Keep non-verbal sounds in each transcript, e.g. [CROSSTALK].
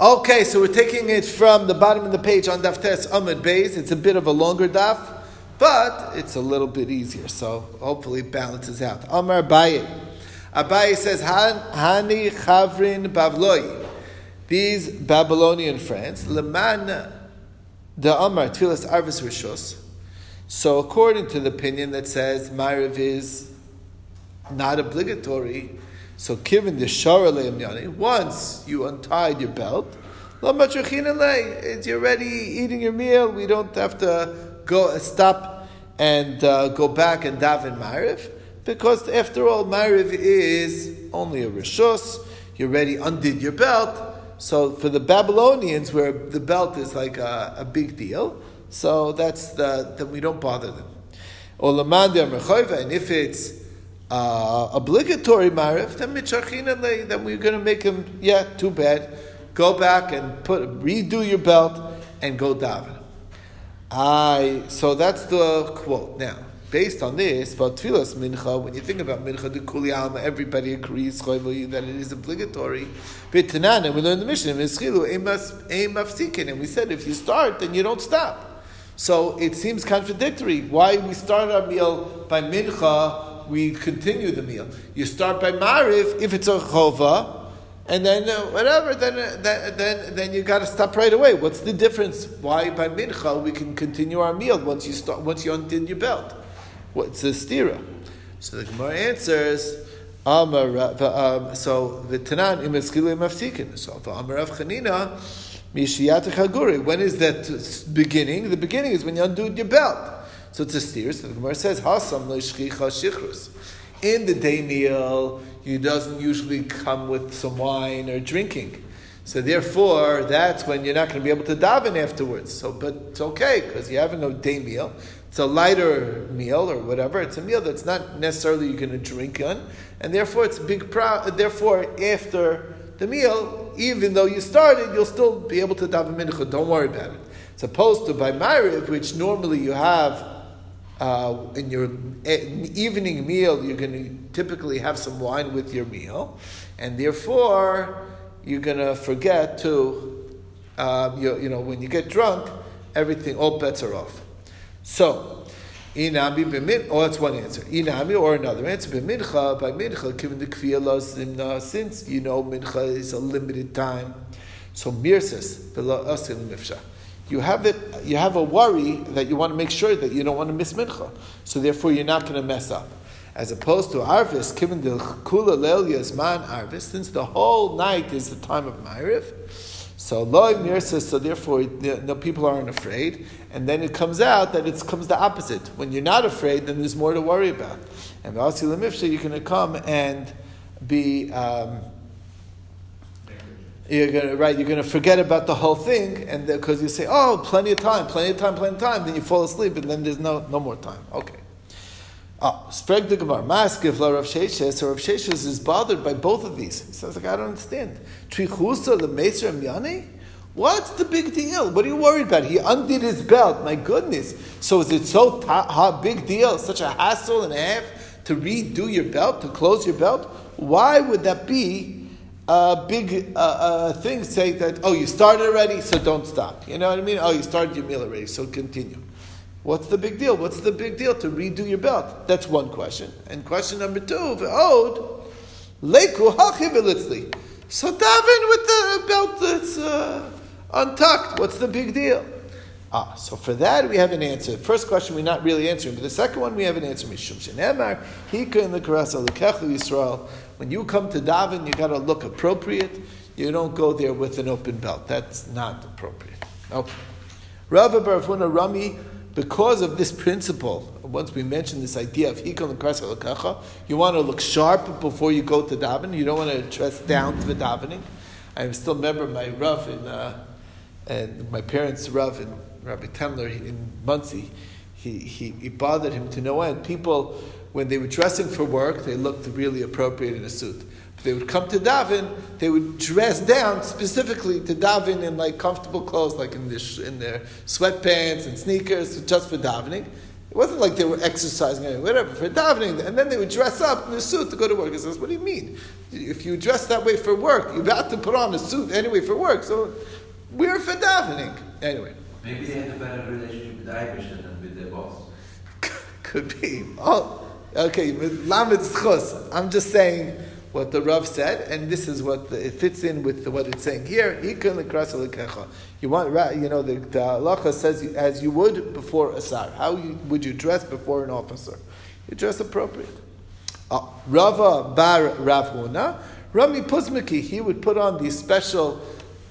Okay, so we're taking it from the bottom of the page on Daf Daftes Ahmed Beis. It's a bit of a longer daf, but it's a little bit easier, so hopefully it balances out. Amar Abaye. Abaye says, Hani Chavrin Bavloi. These Babylonian friends, Leman the Amar Tfilas Arvis Rishos. So according to the opinion that says Mariv is not obligatory, so given the shara le'emyani, once you untied your belt, you're already eating your meal. We don't have to go stop and uh, go back and daven mariv because after all, mariv is only a rishus. You already undid your belt. So for the Babylonians, where the belt is like a, a big deal, so that's the we don't bother them. And if it's uh, obligatory marif, then then we're going to make him, yeah, too bad. Go back and put redo your belt and go daven. I so that's the quote. Now, based on this, tefillas mincha, when you think about mincha the kuli alma, everybody agrees that it is obligatory. But and we learned the mission and we said if you start, then you don't stop. So it seems contradictory. Why we start our meal by mincha we continue the meal. You start by Mariv if it's a chova, and then uh, whatever, then, uh, then, then, then you got to stop right away. What's the difference? Why by mincha we can continue our meal once you start once you undid your belt? What's the stira? So the Gemara answers. Amar, um, so the Tanan imeskilu mafsikin. So for Amar Chanina, mishiyat chaguri. When is that beginning? The beginning is when you undo your belt. So it's a steer. So the Gemara says, Hasam shichrus. In the day meal, you doesn't usually come with some wine or drinking. So therefore, that's when you're not going to be able to daven afterwards. So, but it's okay because you're having a day meal. It's a lighter meal or whatever. It's a meal that's not necessarily you're going to drink on, and therefore it's a big proud. Therefore, after the meal, even though you started, you'll still be able to daven mincha. Don't worry about it. It's opposed to by Mariv, which normally you have uh, in your evening meal, you're going to typically have some wine with your meal, and therefore you're going to forget to, um, you, you know, when you get drunk, everything, all bets are off. So, inami b'min, oh, that's one answer. Inami, or another answer, b'mincha, by mincha, given the kfiyah zimna, since you know mincha is a limited time. So, mirsis, v'la asim mifsha you have it, you have a worry that you want to make sure that you don't want to miss mincha. So therefore, you're not going to mess up. As opposed to arvis, given the kula lelias man arvis, since the whole night is the time of ma'ariv. So loy mirsa, so therefore no people aren't afraid, and then it comes out that it comes the opposite. When you're not afraid, then there's more to worry about. And v'asi lemifsha, you're going to come and be. Um, you're gonna right. You're gonna forget about the whole thing, and because you say, "Oh, plenty of time, plenty of time, plenty of time," then you fall asleep, and then there's no no more time. Okay. Ah, oh, Spreg the Gemara, Maskiv la Rav Sheshes, so Rav Sheshes is bothered by both of these. He says, like, I don't understand. Trichusa the Meser Myani? What's the big deal? What are you worried about? He undid his belt. My goodness. So is it so ta- big deal, such a hassle and a half to redo your belt, to close your belt? Why would that be uh, big uh, uh, things say that, oh, you started already, so don't stop. You know what I mean? Oh, you started your meal already, so continue. What's the big deal? What's the big deal to redo your belt? That's one question. And question number two, Ve'od, leku hachibelitzli. So daven with the belt that's uh, untucked. What's the big deal? Ah, so for that we have an answer. First question we're not really answering, but the second one we have an answer. Mishum shenemar, hika in the karasa lekechu Yisrael. When you come to daven, you got to look appropriate. You don't go there with an open belt. That's not appropriate. Okay. Rava Barafuna Rami, because of this principle, once we mentioned this idea of hikon l'kacha, you want to look sharp before you go to daven. You don't want to dress down to the davening. I still remember my Rav in, uh, and my parents' Rav in Rabbi Temler in Monsey. He, he, he bothered him to no end. People when they were dressing for work, they looked really appropriate in a suit. If they would come to daven, they would dress down specifically to daven in like comfortable clothes, like in, this, in their sweatpants and sneakers, just for davening. It wasn't like they were exercising or whatever for davening, and then they would dress up in a suit to go to work. He says, "What do you mean? If you dress that way for work, you're about to put on a suit anyway for work. So we're for davening anyway." Maybe they had a better relationship with the Irish than with their boss. [LAUGHS] Could be. Oh, okay. Lamed chus. I'm just saying what the Rav said, and this is what the, it fits in with the, what it's saying here. You want, you know, the, the halacha says as you would before a. How you, would you dress before an officer? You dress appropriate. Uh, Rava bar Rav Huna, Rami Puzmiki, he would put on these special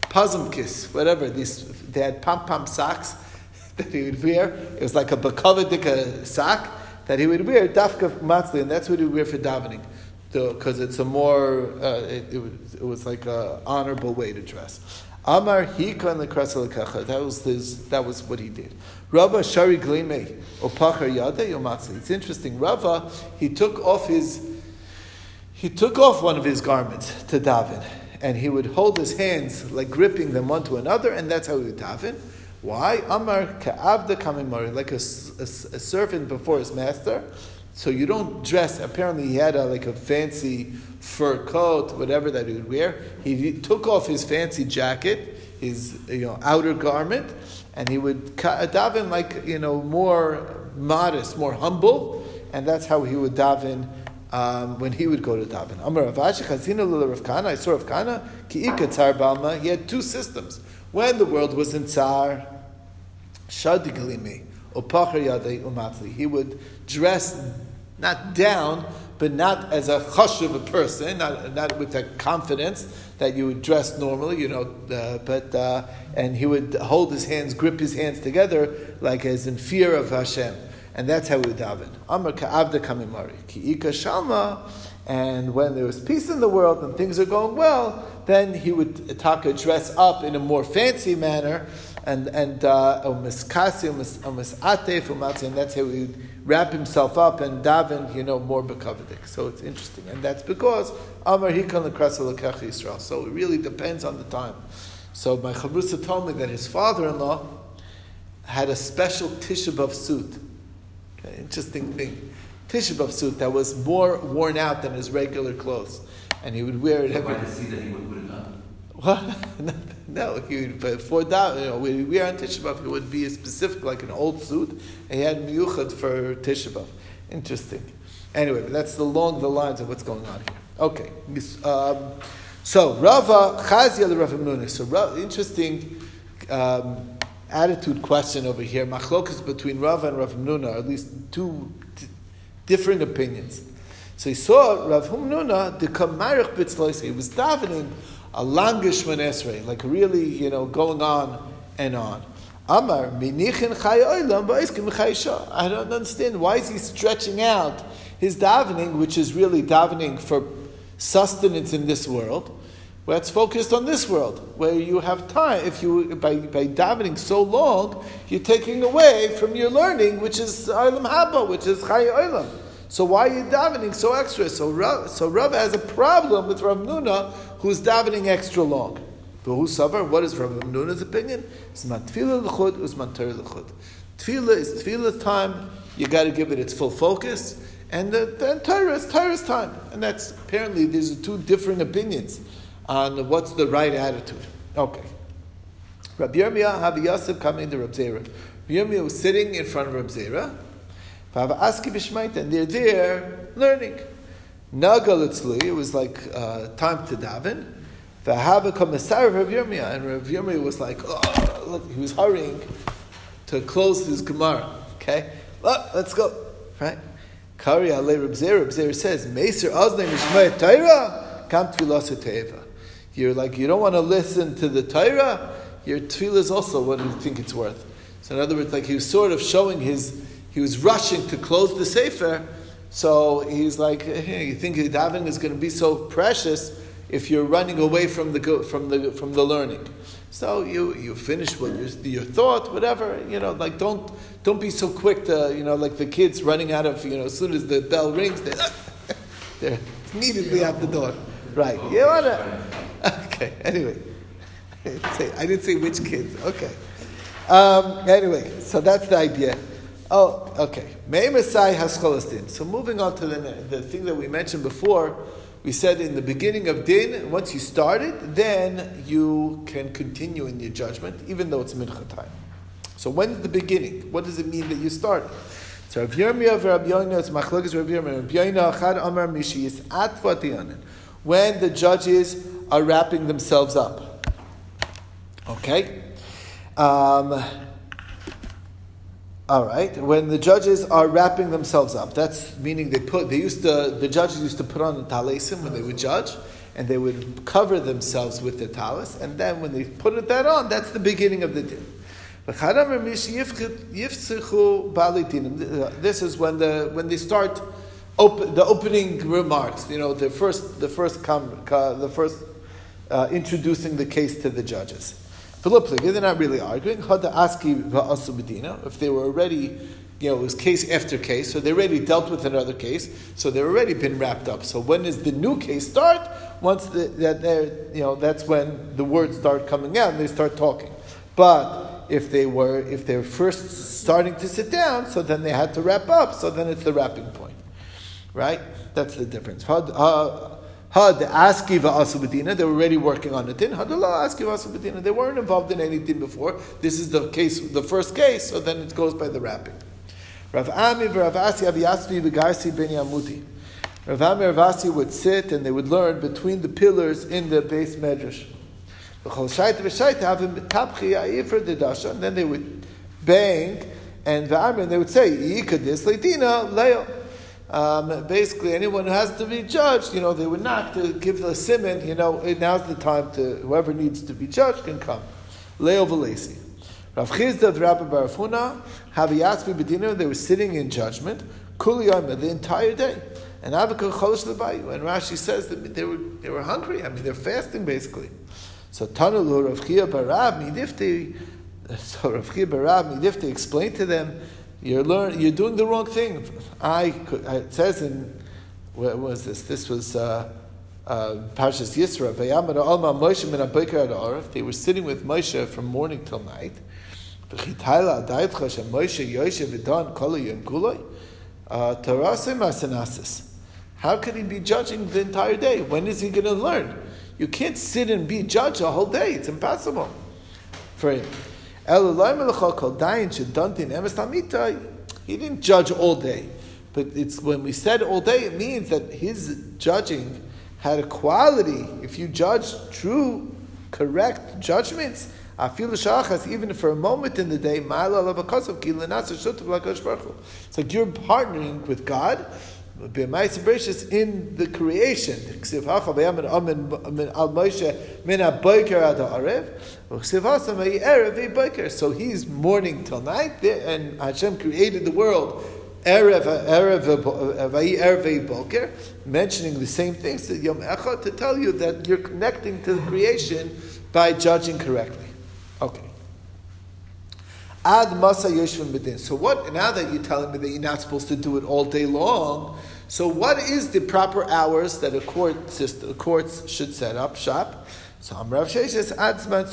pazumkis, whatever. These they had pom pom socks [LAUGHS] that he would wear. It was like a bakavadika sock that he would wear dafka matzli, and that's what he would wear for davening because it's a more uh, it, it, was, it was like a honorable way to dress. Amar hika the kacha. That was his. That was what he did. Rava shari glime opachar yada yomatzi. It's interesting. Rava he took off his he took off one of his garments to daven, and he would hold his hands like gripping them one to another, and that's how he would daven. Why? Amar ka'avda kamimari, like a, a, a servant before his master. So you don't dress. Apparently, he had a, like a fancy fur coat, whatever that he would wear. He took off his fancy jacket, his you know outer garment, and he would daven like you know more modest, more humble, and that's how he would daven. Um, when he would go to daven, Amar Ravashi Chazina Rav Kana. I saw Rav Kana Tzar Balma. He had two systems. When the world was in Tsar, Shadi Galimi, Opachar Yadei Umatli. He would dress not down, but not as a chush of a person, not, not with the confidence that you would dress normally, you know, uh, but, uh, and he would hold his hands, grip his hands together, like as in fear of Hashem. And that's how we daven. Amar ka'avda kamimari. Ki'ika shalma. And when there was peace in the world and things are going well, then he would taka dress up in a more fancy manner, and and uh, and that's how he would wrap himself up and daven, you know, more bekavadik. So it's interesting, and that's because Amar Hikan Lekach Yisrael. So it really depends on the time. So my chavrusa told me that his father-in-law had a special Tisha suit. Okay, interesting thing. Tisha suit that was more worn out than his regular clothes, and he would wear it every. Why to see that he would put it on? What? [LAUGHS] no, he would, for that, you know, we are on Tisha it would be a specific, like an old suit, he had miyuchad for Tisha. Interesting. Anyway, that's along the lines of what's going on here. Okay. Um, so, Rava, Chazia the Rav Nuna. So, Rav, interesting um, attitude question over here. Machlokas between Rava and Rav Nuna, at least two t- different opinions. So he saw Rav Hamnuna, the Kamarich Bitzloise, he was davening a longish Esrei, like really, you know, going on and on. Amar, minichin I don't understand. Why is he stretching out his davening, which is really davening for sustenance in this world, it's focused on this world, where you have time. If you, by, by davening so long, you're taking away from your learning, which is Olam Haba, which is Chay Olam. So why are you davening so extra? So Rav, so Rav has a problem with Rav Nuna, who's davening extra long. But who suffer? What is Rav Nuna's opinion? It's matfila l'chud, it's l'chud. Tefillah is tefillah time. You got to give it its full focus. And the, then Torah is Torah's time. And that's apparently these are two different opinions on what's the right attitude. Okay. Rabbi Yirmiyah Havi Yosef coming to Rabbi Zera. Rabbi Yirmiyah was sitting in front of Rabbi Zera and they're there learning. Nagal it was like uh, time to daven. V'hava komisar Rav Yirmiyah, and Rav Yirmiyah was like, oh, look, he was hurrying to close his Gemara. Okay, look, let's go. Right? Kari ale Reb Zer, Reb Zer says, Meser Oznei Mishmei Torah, Kam Tfilas Teva. You're like, you don't want to listen to the Torah, your tefillah is also what you think it's worth. So in other words, like he was sort of showing his he was rushing to close the sefer. So he's like, hey, you think the davening is going to be so precious if you're running away from the from the from the learning? So you you finish what your, your thought, whatever you know. Like don't don't be so quick to you know like the kids running out of you know as soon as the bell rings they [LAUGHS] they're immediately out the door. Right? You wanna? [LAUGHS] Okay. Anyway, I didn't say which kids. Okay. Um, anyway, so that's the idea. Oh, okay. Me'emasai hascholas din. So moving on to the, the thing that we mentioned before, we said in the beginning of din, once you started, then you can continue in your judgment, even though it's mincha time. So when's the beginning? What does it mean that you started? So Rav Yirmiyah Rav Yoina, it's machlokes Rav Yirmiyah, Rav Yoina, Chad Amar Mishi, When the judges are wrapping themselves up. Okay? Um, all right. When the judges are wrapping themselves up, that's meaning they put. They used to. The judges used to put on the talesim when they would judge, and they would cover themselves with the talis, and then when they put that on, that's the beginning of the din. This is when the when they start open, the opening remarks. You know, the first the first com, the first uh, introducing the case to the judges. They're not really arguing. If they were already, you know, it was case after case, so they already dealt with another case, so they've already been wrapped up. So when does the new case start? Once the, that they're, you know, that's when the words start coming out and they start talking. But if they were, if they're first starting to sit down, so then they had to wrap up. So then it's the wrapping point, right? That's the difference. Had uh, aski va'asubedina, they were already working on the din. Had aski va'asubedina, they weren't involved in anything before. This is the case, the first case, so then it goes by the wrapping. Rav Ami v'Rav Asi Abiyasvi v'Garsi ben Yamuti. Rav Ami and Rav Asi would sit and they would learn between the pillars in the base medrash. And then they would bang, and they would say, Yikadis Leitina Leo. Um, basically, anyone who has to be judged, you know, they would not to give the simon, you know, now's the time to, whoever needs to be judged can come. Leo Velesi. Rav Chisda, Rabbi Barafuna, Haviyasvi Bedina, they were sitting in judgment, Kuliyama, the entire day. And Avika Cholish Lebayu. And Rashi says that they were, they were hungry. I mean, they're fasting basically. So Tanulu Rav Chia Barab Midifti, [LAUGHS] so Rav Chia Barab Midifti explained to them, you're learn, You're doing the wrong thing. I could, it says in what was this? This was uh, uh, Parshas Yisro. They were sitting with Moshe from morning till night. Uh, How could he be judging the entire day? When is he going to learn? You can't sit and be judged a whole day. It's impossible for him. He didn't judge all day. But it's when we said all day, it means that his judging had a quality. If you judge true, correct judgments, even for a moment in the day, it's like you're partnering with God in the creation. So he's morning till night, and Hashem created the world. Mentioning the same things to Yom Echad to tell you that you're connecting to the creation by judging correctly. Okay. Ad masa. So what? Now that you're telling me that you're not supposed to do it all day long, so what is the proper hours that a court system, courts should set up shop? So Amrav says ad zman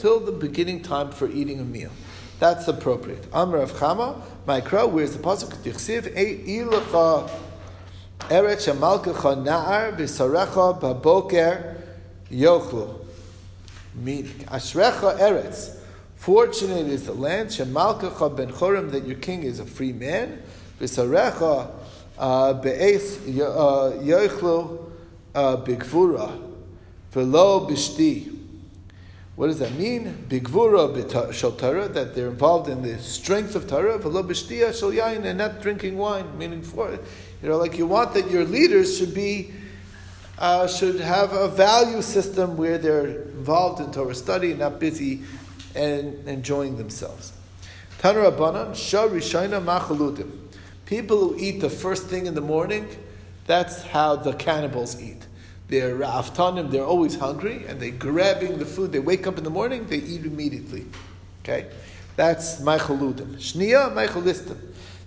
till the beginning time for eating a meal. That's appropriate. Amrav Chama, Ma'ikra, where's the pasuk? Tichsiv ilacha eret shemalkecha na'ar v'sarecha baboker yochlu. Meaning, ashrecha eretz. Fortunate is the land, Shemalkecha ben Chorim, that your king is a free man. V'sarecha uh, be'es uh, yoichlu uh, bigvura, v'lo b'shti. What does that mean? Bigvura shel Torah, that they're involved in the strength of Torah, v'lo b'shtiya shel yain, and not drinking wine, meaning for, you know, like you want that your leaders should be, uh, should have a value system where they're involved in Torah study, and not busy and enjoying themselves. Tanur Abanan, Shah Rishayna Machaludim. People who eat the first thing in the morning, that's how the cannibals eat. They're aftanim, they're always hungry, and they're grabbing the food. They wake up in the morning, they eat immediately. Okay? That's Machaludim. Shnia, Machalistim.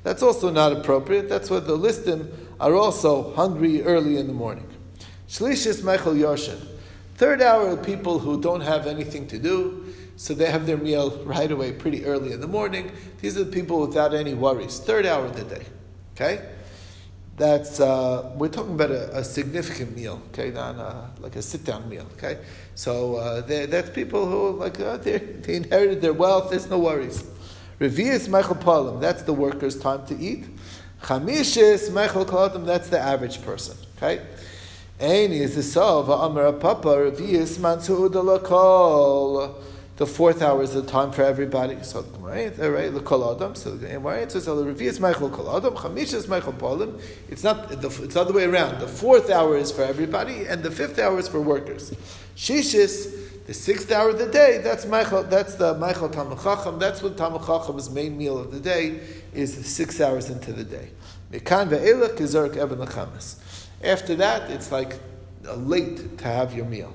That's also not appropriate. That's why the listim are also hungry early in the morning. Shlishis Michael Yoshin. Third hour people who don't have anything to do, so they have their meal right away, pretty early in the morning. These are the people without any worries. Third hour of the day. Okay? That's uh, we're talking about a, a, significant meal, okay, not uh, like a sit-down meal, okay. So uh, that's people who like uh, they inherited their wealth. There's no worries. Revius Michael Palim, that's the worker's time to eat. Chamishis Michael Kaladim, that's the average person, okay. Aini is the Amar Papa Revius Mansu Udalakol the fourth hour is the time for everybody. So right, right, the kol adam. So the so the revi is Michael kol adam, chamish is Michael polim. It's not the, it's the other way around. The fourth hour is for everybody, and the fifth hour is for workers. Shishis, the sixth hour of the day. That's Michael. That's the Michael Talmud Chacham. That's what Talmud Chacham's main meal of the day is. Six hours into the day. Mekan ve'elach even lechamas. After that, it's like late to have your meal.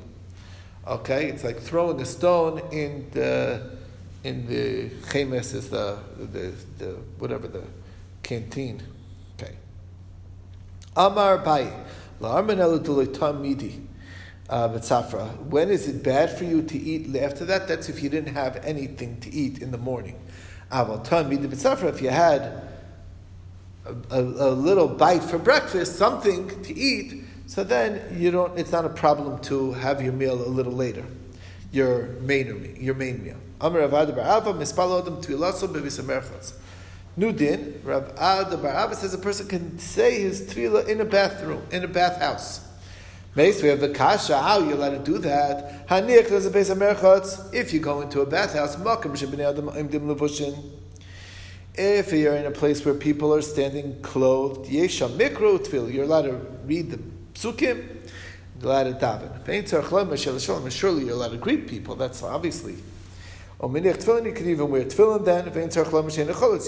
Okay, it's like throwing a stone in the in the chemes is the, the the whatever the canteen. Okay. Amar Bai la arman eludula tam midi. Uh, when is it bad for you to eat after that? That's if you didn't have anything to eat in the morning. If you had a, a, a little bite for breakfast, something to eat, so then you don't. It's not a problem to have your meal a little later, your main your main meal. Amar Rav Barava mispal odom tvilaso bevisamerchas. New din. Rav Ada Barava says a person can say his tefillah in a bathroom, in a bathhouse. Mace, we have the kasha. How you're allowed to do that? Haniach there's a base of. If you go into a bathhouse. If you're in a place where people are standing clothed, yesham mikro tefillah, you're allowed to read the psukim, allowed to daven. Surely you're allowed to greet people. That's obviously. Oh, or minich tefillin, you can even wear tefillin then.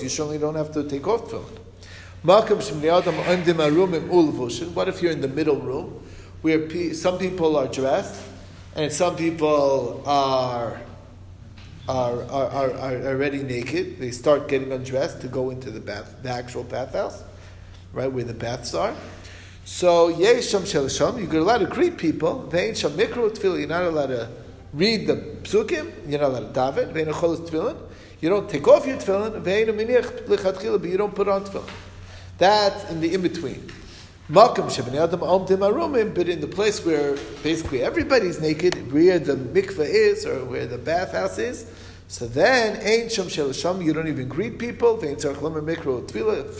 You certainly don't have to take off tefillin. What if you're in the middle room, where some people are dressed, and some people are are, are, are, are already naked. They start getting undressed to go into the bath, the actual bathhouse, right where the baths are. So yesham shelisham, you're allowed to greet people. Vein sham mikro tefillin. You're not allowed to read the psukim. You're not allowed to daven. Vein acholos tefillin. You don't take off your tefillin. Vein minich lichatchila, but you don't put on tefillin. That's in the in between. Om arumim, but in the place where basically everybody's naked, where the mikveh is or where the bathhouse is. So then, ain't sham shelisham. You don't even greet people.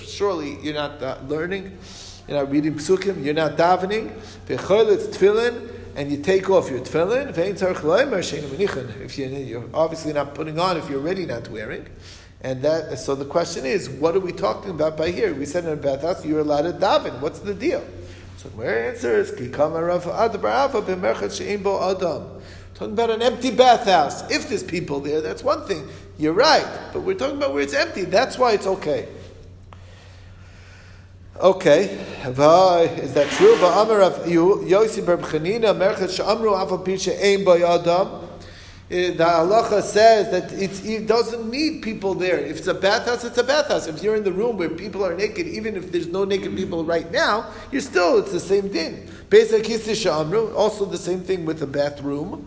Surely you're not uh, learning. You're not reading psukim, you're not davening. V'choylet tefillin, and you take off your tefillin. If you're obviously not putting on, if you're already not wearing. And that, so the question is, what are we talking about by here? We said in a bathhouse, you're allowed to daven. What's the deal? So the answer is, ki bo adam. Talking about an empty bathhouse. If there's people there, that's one thing. You're right. But we're talking about where it's empty. That's why it's okay. Okay, is that true? Va'amar Merchet Afal Pisha Ein. Eh, the halacha says that it doesn't need people there. If it's a bathhouse, it's a bathhouse. If you're in the room where people are naked, even if there's no naked people right now, you're still, it's the same din. Also the same thing with the bathroom.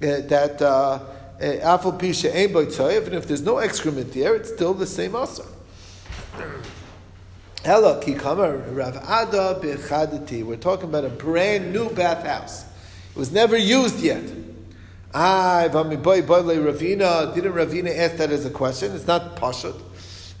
That uh, eh, afal pisha even if there's no excrement there, it's still the same also. Ella kikamer Rav Ada bechadati. We're talking about a brand new bathhouse. It was never used yet. Ah, boy boy Ravina. Didn't Ravina ask that as a question? It's not pashut.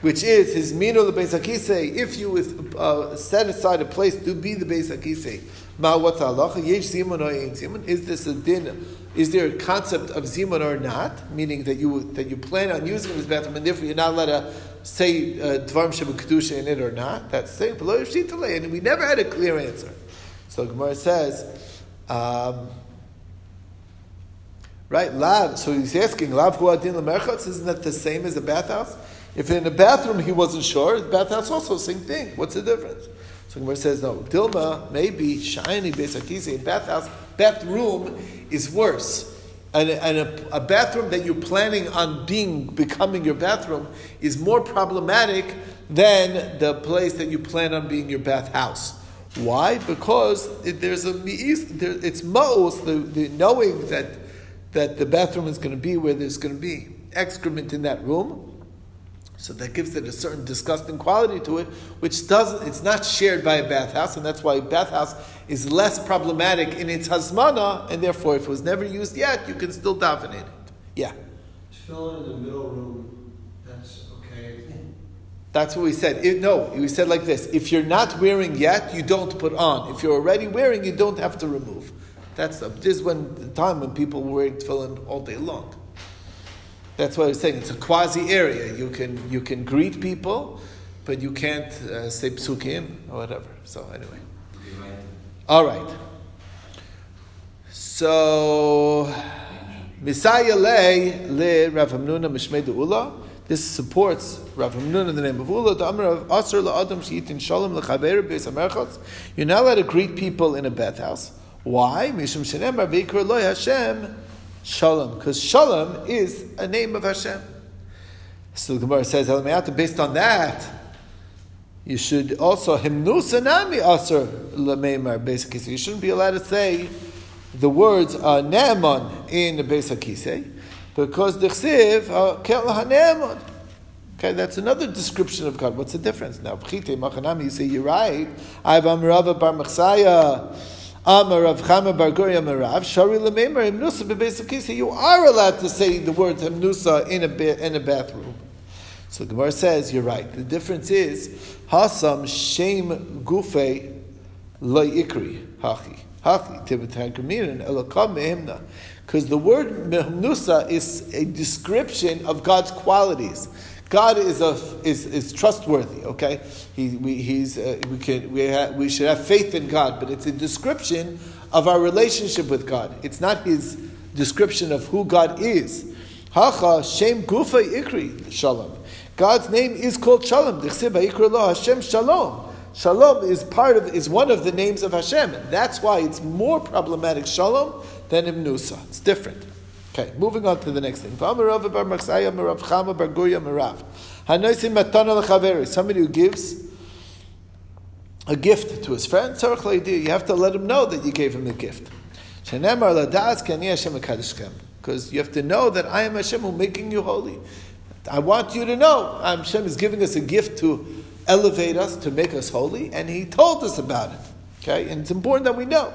Which is his mino the Akise. If you uh, set aside a place to be the Akise, ma what's halacha? Yesh zimun or ain't zimun? Is this a din? Is there a concept of zimun or not? Meaning that you that you plan on using this bathroom, and therefore you're not allowed to say uh, Dvarm Shem Kedusha in it or not. That's the thing. And we never had a clear answer. So Gemara says, um, right, Lav, so he's asking, Lav Huadin Lamerchatz, isn't that the same as a bathhouse? If in a bathroom he wasn't sure, the bathhouse also same thing. What's the difference? So Gemara says, no, Dilma, maybe shiny Besakise, bathhouse, bathroom is worse and, a, and a, a, bathroom that you're planning on being becoming your bathroom is more problematic than the place that you plan on being your bathhouse. Why? Because it, there's a there, it's ma'os, the, the knowing that that the bathroom is going to be where there's going to be excrement in that room. So that gives it a certain disgusting quality to it, which doesn't, it's not shared by a bathhouse, and that's why a bathhouse is less problematic in its hasmana, and therefore if it was never used yet, you can still daven in it. Yeah. Tefillin in the middle room, that's okay. That's what we said. It, no, we said like this: if you're not wearing yet, you don't put on. If you're already wearing, you don't have to remove. That's the, this is when the time when people were wearing tefillin all day long. That's what I was saying. It's a quasi area. You can you can greet people, but you can't uh, say psukim or whatever. So anyway, all right. So Messiah le le Rav Hamnuna Mishmei Ula. This supports Rav Hamnuna in the name of Ula. The Amr of shalom lechaver beis. You're not allowed to greet people in a bathhouse. Why? Mishum shenemar v'ikra loy Hashem Shalom, because Shalom is a name of Hashem. So the Gemara says, based on that, you should also himnusanami asr lameimar basically. So you shouldn't be allowed to say the words uh, ne'eman in the Hakisei because the chsiv uh. Okay, that's another description of God. What's the difference now? You say you're right. I've Amrava Bar Machsaya. Amar Rav Chama Bar Guria Marav Shari Lemeimer Himnusa Bebesakisa. You are allowed to say the word Himnusa in a in a bathroom. So Gemara says you're right. The difference is Hasam Shem Gufe Lo Ikri Hachi Hachi Tibetan Kamirin Elokam Mehimna. Because the word Mehnusa is a description of God's qualities. God is, a, is, is trustworthy, okay? He, we, he's, uh, we, can, we, ha, we should have faith in God, but it's a description of our relationship with God. It's not his description of who God is. Hacha Shem Gufa Ikri Shalom. God's name is called Shalom. Hashem Shalom. Shalom is part of is one of the names of Hashem. That's why it's more problematic Shalom than Imnusa. It's different. Okay, moving on to the next thing. Somebody who gives a gift to his friend, you have to let him know that you gave him the gift. Because you have to know that I am Hashem who making you holy. I want you to know Hashem is giving us a gift to elevate us, to make us holy, and He told us about it. Okay, and it's important that we know.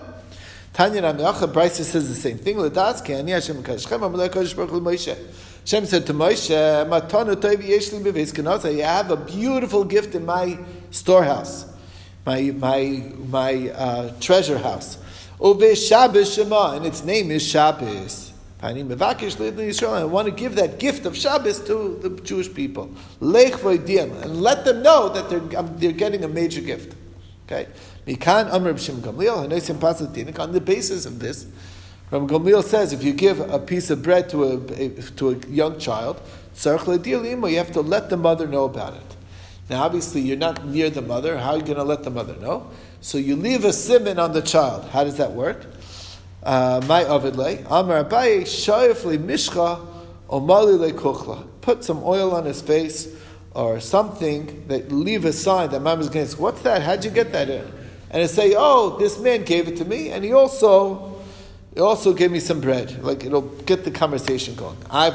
Tanya Namiacha, Bryce says the same thing. Hashem said to Moshe, Kenosa, you have a beautiful gift in my storehouse, my, my, my uh, treasure house. Uve Shabbos Shema, and its name is Shabbos. I want to give that gift of Shabbos to the Jewish people. And let them know that they're, um, they're getting a major gift. Okay? Mikan Amr B'Shem Gamliel, Hanosim Pasatinik. On the basis of this, Ram Gamliel says if you give a piece of bread to a, to a young child, you have to let the mother know about it. Now, obviously, you're not near the mother. How are you going to let the mother know? So you leave a simon on the child. How does that work? Uh, my avidle. Put some oil on his face or something that leave a sign that mom is going to say, What's that? How'd you get that in? And say, "Oh, this man gave it to me, and he also." He also gave me some bread. Like it'll get the conversation going. Uh,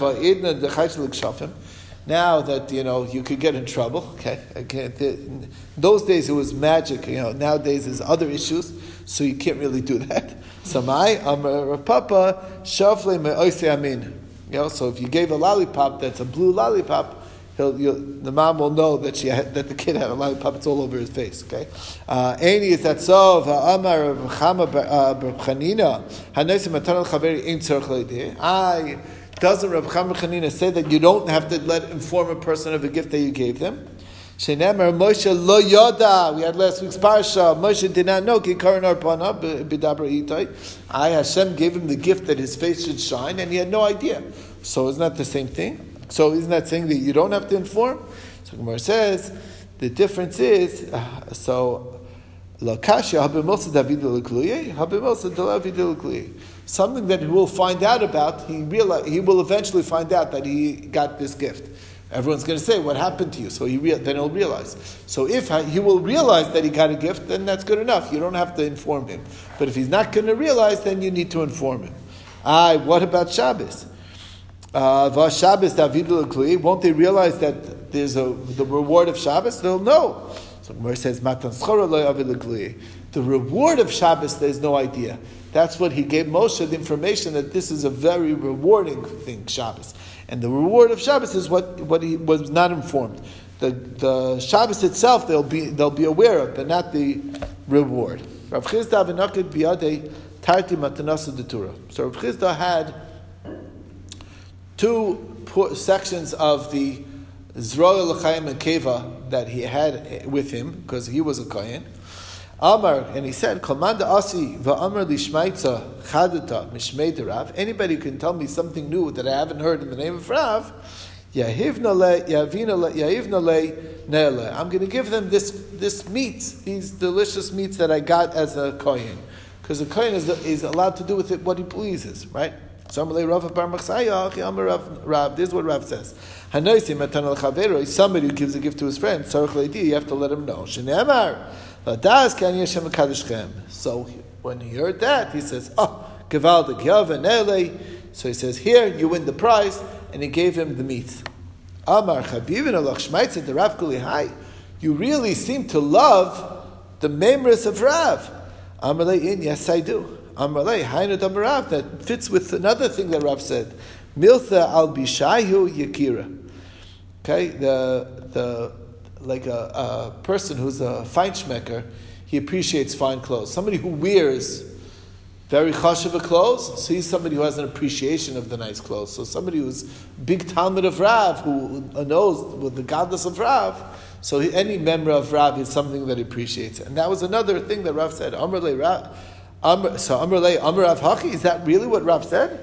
now that you know you could get in trouble. Okay, in those days it was magic. You know, nowadays there's other issues, so you can't really do [LAUGHS] that. So my papa shafle me amin. You know, so if you gave a lollipop that's a blue lollipop, the mom will know that she had, that the kid had a lot of puppets all over his face. Okay, uh, Any is that so? Uh, Amar uh, Chama Chanina Hanosim Matan Chaveri Ein Tzorch I doesn't Rab Chama Chanina say that you don't have to let inform a person of a gift that you gave them? Shenemer Moshe lo yoda. We had last week's parsha. Moshe did not know. Ki karan arpana b'dabra itai. I Hashem gave him the gift that his face should shine, and he had no idea. So isn't that the same thing? So isn't that saying that you don't have to inform? So Gemara says the difference is uh, so. Something that he will find out about, he realize, he will eventually find out that he got this gift. Everyone's going to say, "What happened to you?" So he then he'll realize. So if he will realize that he got a gift, then that's good enough. You don't have to inform him. But if he's not going to realize, then you need to inform him. Ah, what about Shabbos? Uh, Shabbos David Won't they realize that there's a the reward of Shabbos? They'll know. So Gemara says, "Matan The reward of Shabbos, there's no idea. That's what he gave Moshe the information that this is a very rewarding thing, Shabbos. And the reward of Shabbos is what, what he was not informed. The, the Shabbos itself they'll be, they'll be aware of, but not the reward. Rav biyadei tarti matanasa detura. So Rav Chisda had two sections of the Zroa L'chaim and Keva that he had with him, because he was a Kohen. Amar, and he said, Komanda Asi va'amar lishmaitza chadata mishmei Rav. Anybody can tell me something new that I haven't heard in the name of Rav. I'm going to give them this, this meat, these delicious meats that I got as a Kohen. Because a Kohen is, is allowed to do with it what he pleases, right? Somebody Rav Bar Rav. This is what Rav says. Somebody who gives a gift to his friend, you have to let him know. So when he heard that, he says, Oh, So he says, Here, you win the prize, and he gave him the meat. Amar the Rav You really seem to love the memris of Rav. Amar in, yes I do. That fits with another thing that Rav said. Miltha al Bishayu Yakira. Okay, the the like a, a person who's a feinschmecker, he appreciates fine clothes. Somebody who wears very chashiva clothes, so he's somebody who has an appreciation of the nice clothes. So somebody who's big Talmud of Rav, who knows with the godless of Rav, so any member of Rav is something that he appreciates. And that was another thing that Rav said. Amr le Rav. Amr, so Amr le Amr Rav Hachi, is that really what Rav said?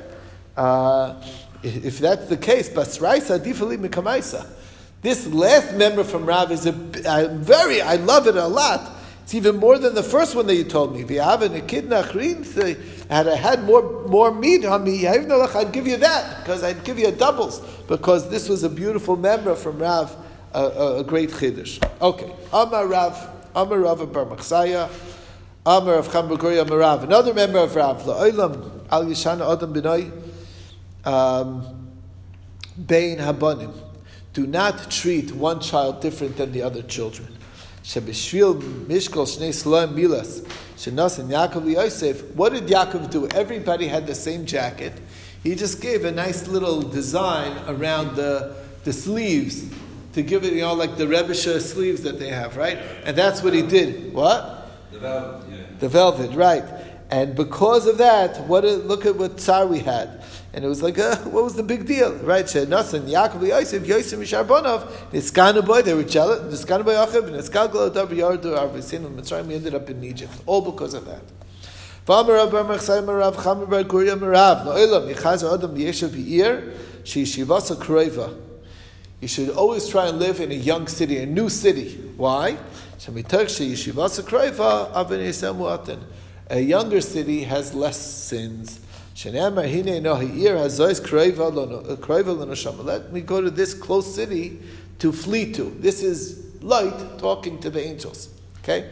Uh, if that's the case, Basraisa difali mikamaisa. This last member from Rav is a, very, I love it a lot. It's even more than the first one that you told me. Had I had more more meat on me, I'd give you that because I'd give you a doubles because this was a beautiful member from Rav, a, a, a great chiddush. Okay, Amar Rav, Amar Rav Bar Machsaya, Amar of Chambukuri Amar Rav, another member of Rav, La'olam Al Yishana Adam B'nai, um, Bein Habanim do not treat one child different than the other children. Shebishvil Mishkol Shnei Saloim Milas Shenasan Yaakov Yosef. What did Yaakov do? Everybody had the same jacket. He just gave a nice little design around the, the sleeves to give it, you know, like the Rebisha sleeves that they have, right? And that's what he did. What? The. The velvet, right. And because of that, what a, look at what tsar we had. And it was like, uh, what was the big deal, right? Nasan Yaakov Yosef Yosef Misharbonov Niskanu boy they were jealous. Niskanu boy Achav Niskal Gol Dav Yardu Arvisin and Mitzrayim. We ended up in Egypt, all because of that. V'amar Mechsay Marav Chamer Bar Kuria Marav No'ilam Yichaz Adam Yeshav Be'ir Shishivasa Kroiva. You should always try and live in a young city, a new city. Why? A younger city has less sins. Uh, Let me go to this close city to flee to. This is light talking to the angels. Okay?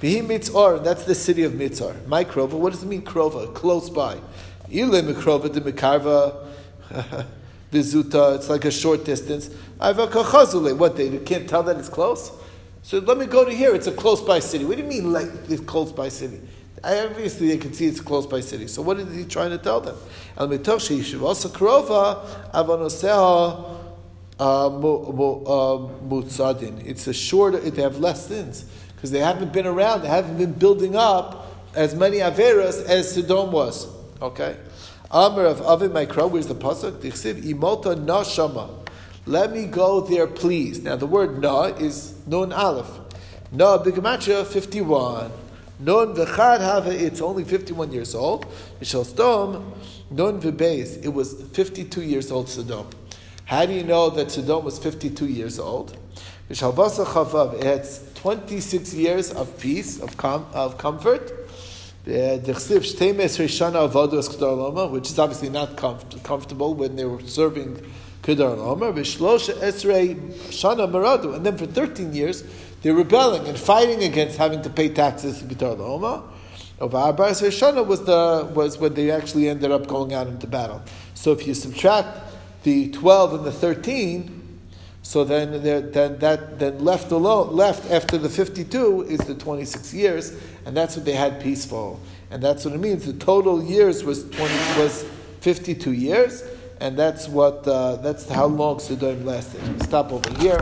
Vihi Mitzor, that's the city of Mitzor. My Krova, what does it mean Krova? Close by. [LAUGHS] It's like a short distance. Iva Kachazule, what they can't tell that it's close? So let me go to here, it's a close by city. What do you mean like it's close by city? Obviously, they can see it's a close by city. So what is he trying to tell them? El mitoshi also krova. It's a shorter. They have less sins because they haven't been around. They haven't been building up as many averas as Sodom was. Okay. Amr of Avim Mikra, where's the pasuk? Dichsiv imota. Let me go there, please. Now the word na is nun aleph. Na bigamatcha fifty one. Non v'chad have it's only 51 years old. Mishal Stom, non v'beis, it was 52 years old Sodom. How do you know that Sodom was 52 years old? Mishal Basa Chavav, it had 26 years of peace, of, com- of comfort. Which is obviously not comf- comfortable when they were serving Kedar Omer, Vishlosha Esrei Shana Maradu. And then for 13 years, they're rebelling and fighting against having to pay taxes to Kedar Omer. Of Arba Shana was the was when they actually ended up going out into battle. So if you subtract the 12 and the 13, so then, then that then left alone, left after the 52 is the 26 years, and that's what they had peaceful, and that's what it means. The total years was 20 was 52 years, and that's what uh, that's how long Sodom lasted. Stop over here.